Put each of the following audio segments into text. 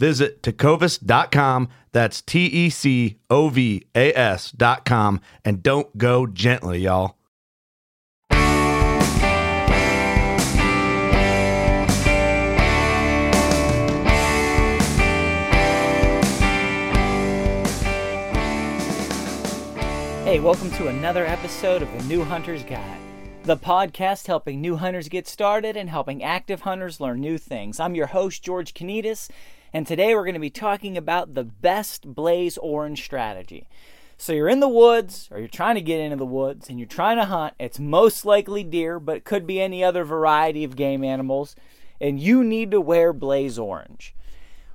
Visit tecovas.com. That's T E C O V A S.com. And don't go gently, y'all. Hey, welcome to another episode of the New Hunter's Guide, the podcast helping new hunters get started and helping active hunters learn new things. I'm your host, George Kanitas, and today we're going to be talking about the best blaze orange strategy. So you're in the woods, or you're trying to get into the woods, and you're trying to hunt. It's most likely deer, but it could be any other variety of game animals, and you need to wear blaze orange.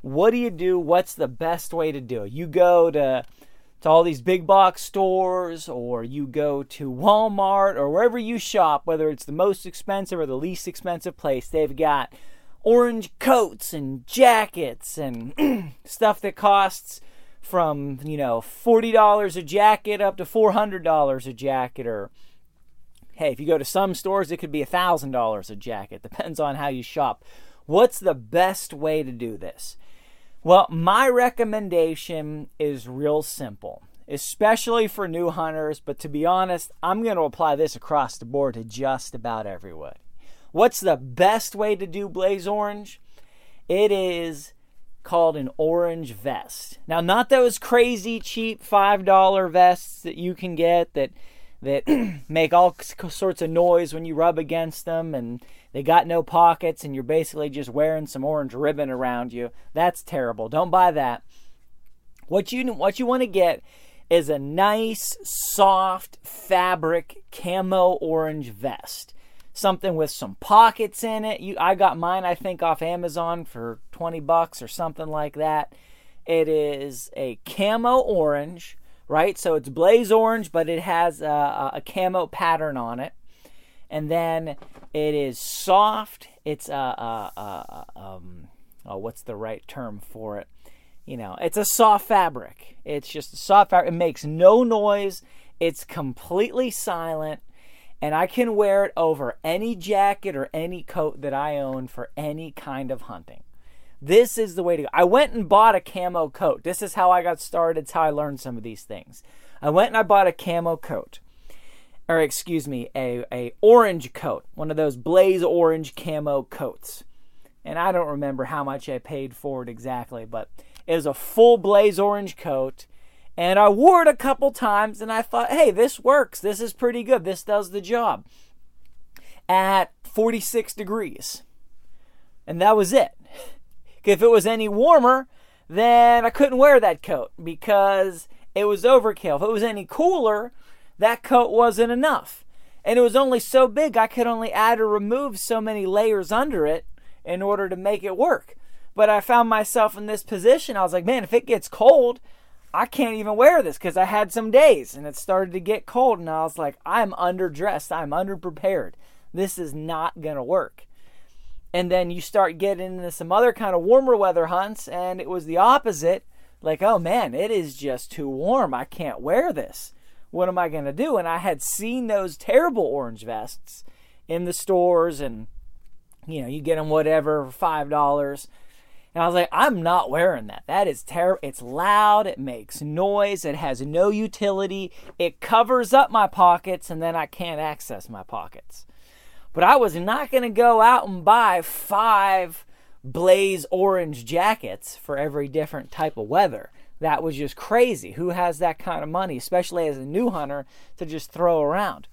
What do you do? What's the best way to do it? You go to to all these big box stores or you go to Walmart or wherever you shop, whether it's the most expensive or the least expensive place, they've got orange coats and jackets and stuff that costs from, you know, $40 a jacket up to $400 a jacket or hey, if you go to some stores it could be $1000 a jacket, depends on how you shop. What's the best way to do this? Well, my recommendation is real simple, especially for new hunters, but to be honest, I'm going to apply this across the board to just about everyone. What's the best way to do blaze orange? It is called an orange vest. Now, not those crazy cheap $5 vests that you can get that that make all sorts of noise when you rub against them and they got no pockets and you're basically just wearing some orange ribbon around you. That's terrible. Don't buy that. What you what you want to get is a nice soft fabric camo orange vest. Something with some pockets in it. You I got mine I think off Amazon for 20 bucks or something like that. It is a camo orange, right? So it's blaze orange but it has a, a camo pattern on it and then it is soft. It's a, a, a, um, oh, what's the right term for it? You know, it's a soft fabric. It's just a soft fabric. It makes no noise. It's completely silent, and I can wear it over any jacket or any coat that I own for any kind of hunting. This is the way to go. I went and bought a camo coat. This is how I got started. It's how I learned some of these things. I went and I bought a camo coat or excuse me, a, a orange coat, one of those blaze orange camo coats. And I don't remember how much I paid for it exactly, but it was a full blaze orange coat. And I wore it a couple times and I thought, hey, this works. This is pretty good. This does the job. At 46 degrees. And that was it. If it was any warmer, then I couldn't wear that coat because it was overkill. If it was any cooler, that coat wasn't enough. And it was only so big, I could only add or remove so many layers under it in order to make it work. But I found myself in this position. I was like, man, if it gets cold, I can't even wear this because I had some days and it started to get cold. And I was like, I'm underdressed. I'm underprepared. This is not going to work. And then you start getting into some other kind of warmer weather hunts, and it was the opposite. Like, oh man, it is just too warm. I can't wear this. What am I going to do? And I had seen those terrible orange vests in the stores, and you know, you get them whatever for five dollars. And I was like, I'm not wearing that. That is terrible. It's loud. It makes noise. It has no utility. It covers up my pockets, and then I can't access my pockets. But I was not going to go out and buy five blaze orange jackets for every different type of weather. That was just crazy. Who has that kind of money, especially as a new hunter, to just throw around?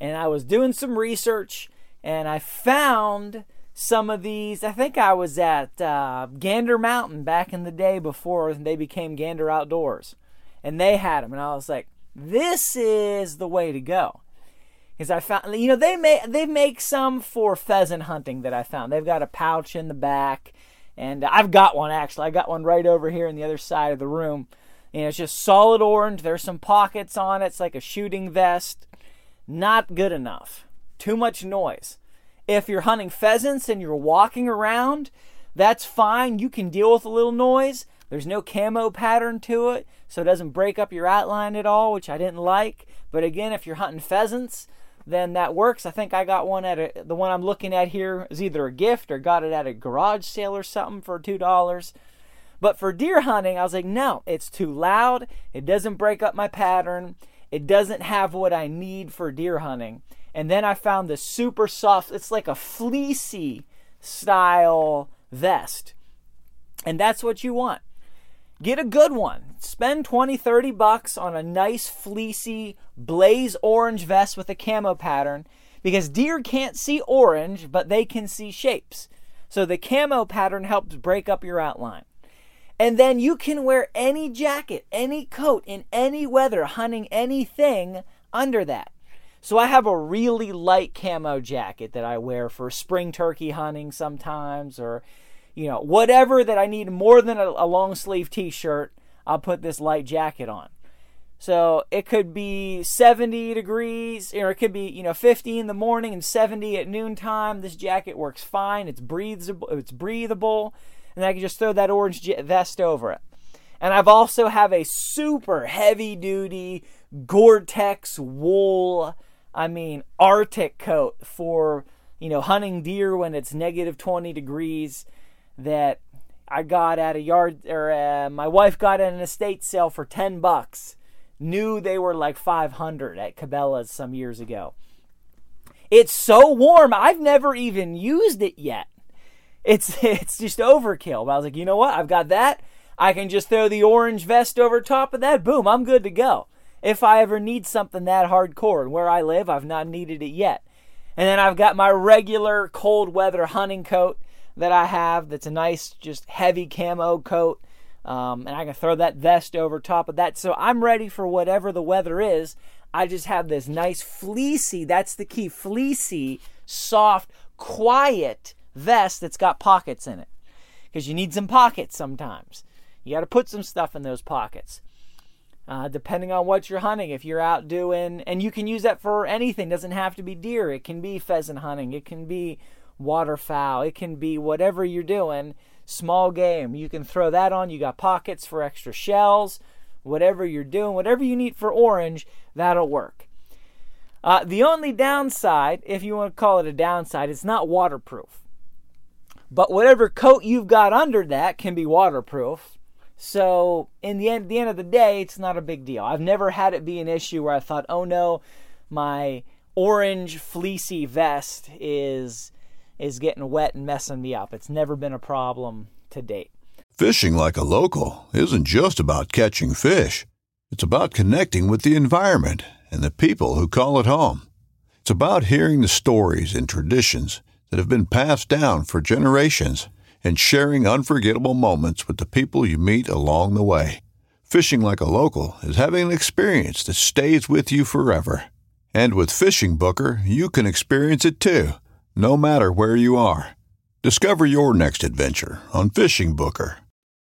And I was doing some research and I found some of these. I think I was at uh, Gander Mountain back in the day before they became Gander Outdoors. And they had them. And I was like, this is the way to go Because I found you know they make they make some for pheasant hunting that I found. They've got a pouch in the back, and I've got one actually. I got one right over here in the other side of the room. And it's just solid orange. There's some pockets on it. It's like a shooting vest. Not good enough. Too much noise. If you're hunting pheasants and you're walking around, that's fine. You can deal with a little noise. There's no camo pattern to it, so it doesn't break up your outline at all, which I didn't like. But again, if you're hunting pheasants, then that works. I think I got one at a, the one I'm looking at here is either a gift or got it at a garage sale or something for two dollars. But for deer hunting, I was like, no, it's too loud. It doesn't break up my pattern. It doesn't have what I need for deer hunting. And then I found this super soft, it's like a fleecy style vest. And that's what you want. Get a good one. Spend 20, 30 bucks on a nice fleecy blaze orange vest with a camo pattern because deer can't see orange, but they can see shapes. So the camo pattern helps break up your outline. And then you can wear any jacket, any coat in any weather, hunting anything under that. So I have a really light camo jacket that I wear for spring turkey hunting sometimes or you know, whatever that I need more than a, a long sleeve t shirt, I'll put this light jacket on. So it could be 70 degrees, or it could be, you know, 50 in the morning and 70 at noontime. This jacket works fine. It's breathable. It's breathable, and I can just throw that orange vest over it. And I've also have a super heavy duty Gore-Tex wool, I mean Arctic coat for you know hunting deer when it's negative 20 degrees that I got at a yard or uh, my wife got at an estate sale for 10 bucks. Knew they were like 500 at Cabela's some years ago. It's so warm. I've never even used it yet. It's it's just overkill. But I was like, "You know what? I've got that. I can just throw the orange vest over top of that. Boom, I'm good to go." If I ever need something that hardcore, and where I live, I've not needed it yet. And then I've got my regular cold weather hunting coat that I have that's a nice, just heavy camo coat. Um, and I can throw that vest over top of that. So I'm ready for whatever the weather is. I just have this nice fleecy, that's the key, fleecy, soft, quiet vest that's got pockets in it. Because you need some pockets sometimes. You got to put some stuff in those pockets. Uh, depending on what you're hunting, if you're out doing, and you can use that for anything, doesn't have to be deer, it can be pheasant hunting, it can be waterfowl, it can be whatever you're doing, small game. You can throw that on. You got pockets for extra shells, whatever you're doing, whatever you need for orange, that'll work. Uh, the only downside, if you want to call it a downside, it's not waterproof. But whatever coat you've got under that can be waterproof. So in the end, the end of the day, it's not a big deal. I've never had it be an issue where I thought, oh no, my orange fleecy vest is is getting wet and messing me up. It's never been a problem to date. Fishing like a local isn't just about catching fish. It's about connecting with the environment and the people who call it home. It's about hearing the stories and traditions that have been passed down for generations and sharing unforgettable moments with the people you meet along the way. Fishing like a local is having an experience that stays with you forever. And with Fishing Booker, you can experience it too no matter where you are. Discover your next adventure on Fishing Booker.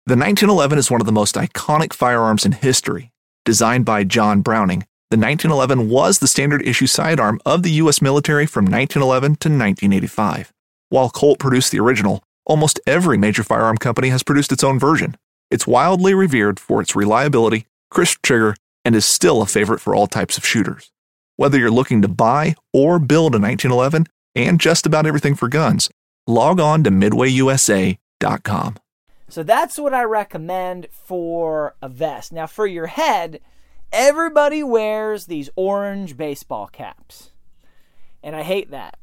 The 1911 is one of the most iconic firearms in history. Designed by John Browning, the 1911 was the standard issue sidearm of the U.S. military from 1911 to 1985. While Colt produced the original, almost every major firearm company has produced its own version. It's wildly revered for its reliability, crisp trigger, and is still a favorite for all types of shooters. Whether you're looking to buy or build a 1911 and just about everything for guns, log on to midwayusa.com. So that's what I recommend for a vest. Now, for your head, everybody wears these orange baseball caps. And I hate that.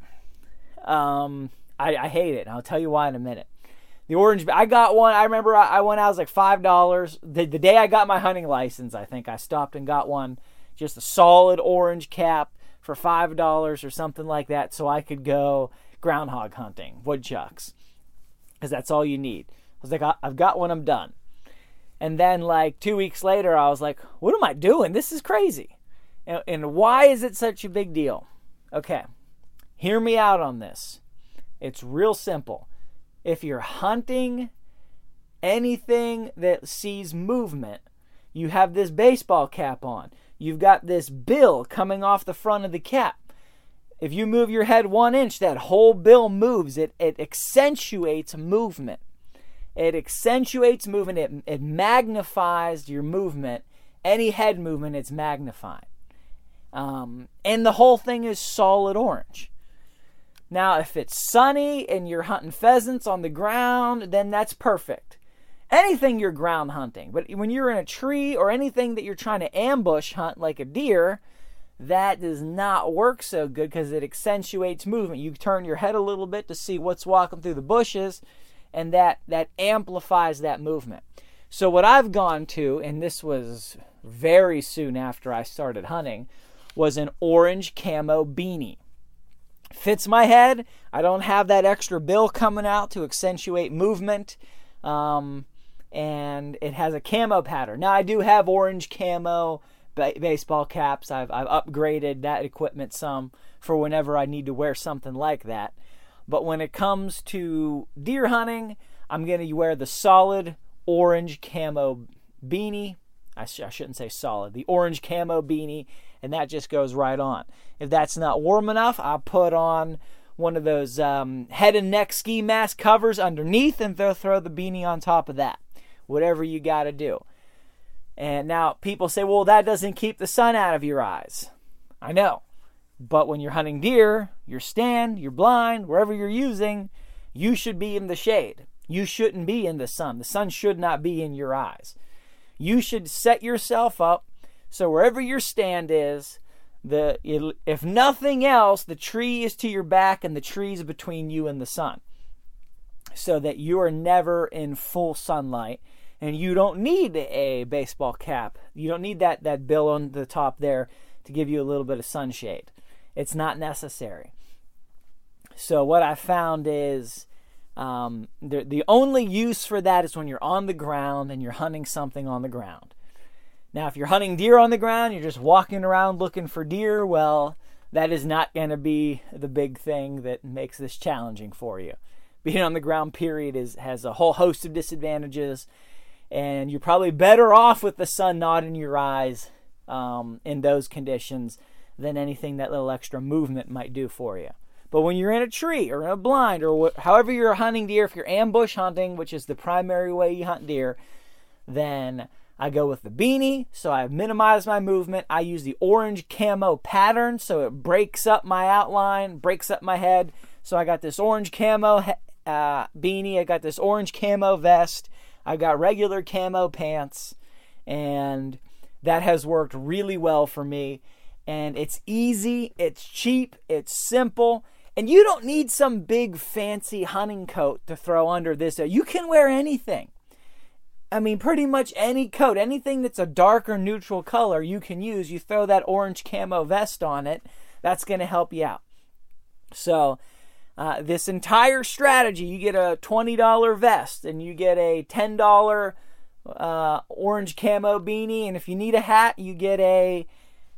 Um, I, I hate it. And I'll tell you why in a minute. The orange, I got one. I remember I, I went out, it was like $5. The, the day I got my hunting license, I think I stopped and got one, just a solid orange cap for $5 or something like that so I could go groundhog hunting, woodchucks. Because that's all you need. I was like, I've got one, I'm done. And then, like, two weeks later, I was like, what am I doing? This is crazy. And, and why is it such a big deal? Okay, hear me out on this. It's real simple. If you're hunting anything that sees movement, you have this baseball cap on. You've got this bill coming off the front of the cap. If you move your head one inch, that whole bill moves. It, it accentuates movement. It accentuates movement. It, it magnifies your movement. Any head movement, it's magnified. Um, and the whole thing is solid orange. Now, if it's sunny and you're hunting pheasants on the ground, then that's perfect. Anything you're ground hunting, but when you're in a tree or anything that you're trying to ambush hunt like a deer, that does not work so good because it accentuates movement. You turn your head a little bit to see what's walking through the bushes, and that that amplifies that movement. So what I've gone to, and this was very soon after I started hunting, was an orange camo beanie fits my head. I don't have that extra bill coming out to accentuate movement. Um, and it has a camo pattern. Now, I do have orange camo ba- baseball caps. I've, I've upgraded that equipment some for whenever I need to wear something like that. But when it comes to deer hunting, I'm going to wear the solid orange camo beanie. I, sh- I shouldn't say solid, the orange camo beanie and that just goes right on. If that's not warm enough, I'll put on one of those um, head and neck ski mask covers underneath and throw, throw the beanie on top of that. Whatever you got to do. And now people say, well, that doesn't keep the sun out of your eyes. I know. But when you're hunting deer, your stand, your blind, wherever you're using, you should be in the shade. You shouldn't be in the sun. The sun should not be in your eyes. You should set yourself up so wherever your stand is, the if nothing else, the tree is to your back and the tree is between you and the sun. So that you are never in full sunlight and you don't need a baseball cap. You don't need that that bill on the top there to give you a little bit of sunshade. It's not necessary. So what I found is um, the the only use for that is when you're on the ground and you're hunting something on the ground. Now, if you're hunting deer on the ground, you're just walking around looking for deer, well, that is not going to be the big thing that makes this challenging for you. Being on the ground, period, is has a whole host of disadvantages, and you're probably better off with the sun not in your eyes um, in those conditions than anything that little extra movement might do for you. But when you're in a tree or in a blind or wh- however you're hunting deer, if you're ambush hunting, which is the primary way you hunt deer, then I go with the beanie, so I minimize my movement. I use the orange camo pattern, so it breaks up my outline, breaks up my head. So I got this orange camo uh, beanie, I got this orange camo vest, I've got regular camo pants, and that has worked really well for me. And it's easy, it's cheap, it's simple, and you don't need some big fancy hunting coat to throw under this. You can wear anything. I mean, pretty much any coat, anything that's a dark or neutral color, you can use. You throw that orange camo vest on it, that's going to help you out. So, uh, this entire strategy, you get a $20 vest and you get a $10 uh, orange camo beanie, and if you need a hat, you get a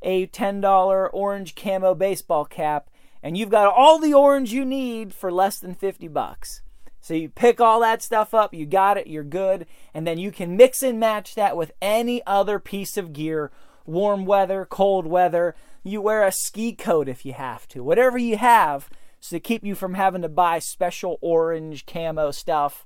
a $10 orange camo baseball cap, and you've got all the orange you need for less than 50 bucks. So you pick all that stuff up, you got it, you're good, and then you can mix and match that with any other piece of gear warm weather, cold weather. You wear a ski coat if you have to. Whatever you have, So to keep you from having to buy special orange camo stuff,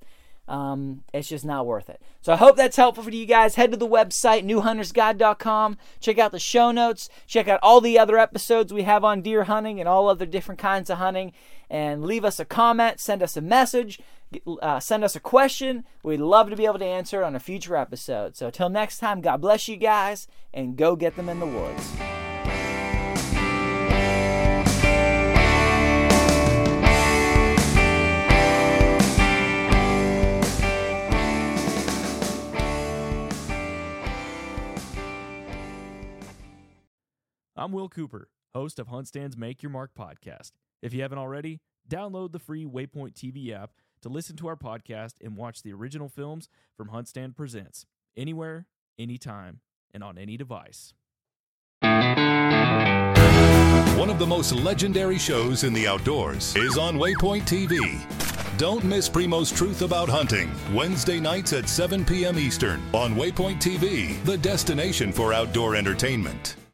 um, it's just not worth it. So I hope that's helpful for you guys. Head to the website, newhuntersguide.com. Check out the show notes. Check out all the other episodes we have on deer hunting and all other different kinds of hunting. And leave us a comment, send us a message, uh, send us a question. We'd love to be able to answer it on a future episode. So until next time, God bless you guys and go get them in the woods. I'm Will Cooper, host of HuntStand's Make Your Mark podcast. If you haven't already, download the free Waypoint TV app to listen to our podcast and watch the original films from HuntStand Presents anywhere, anytime, and on any device. One of the most legendary shows in the outdoors is on Waypoint TV. Don't miss Primo's Truth About Hunting, Wednesday nights at 7 p.m. Eastern on Waypoint TV, the destination for outdoor entertainment.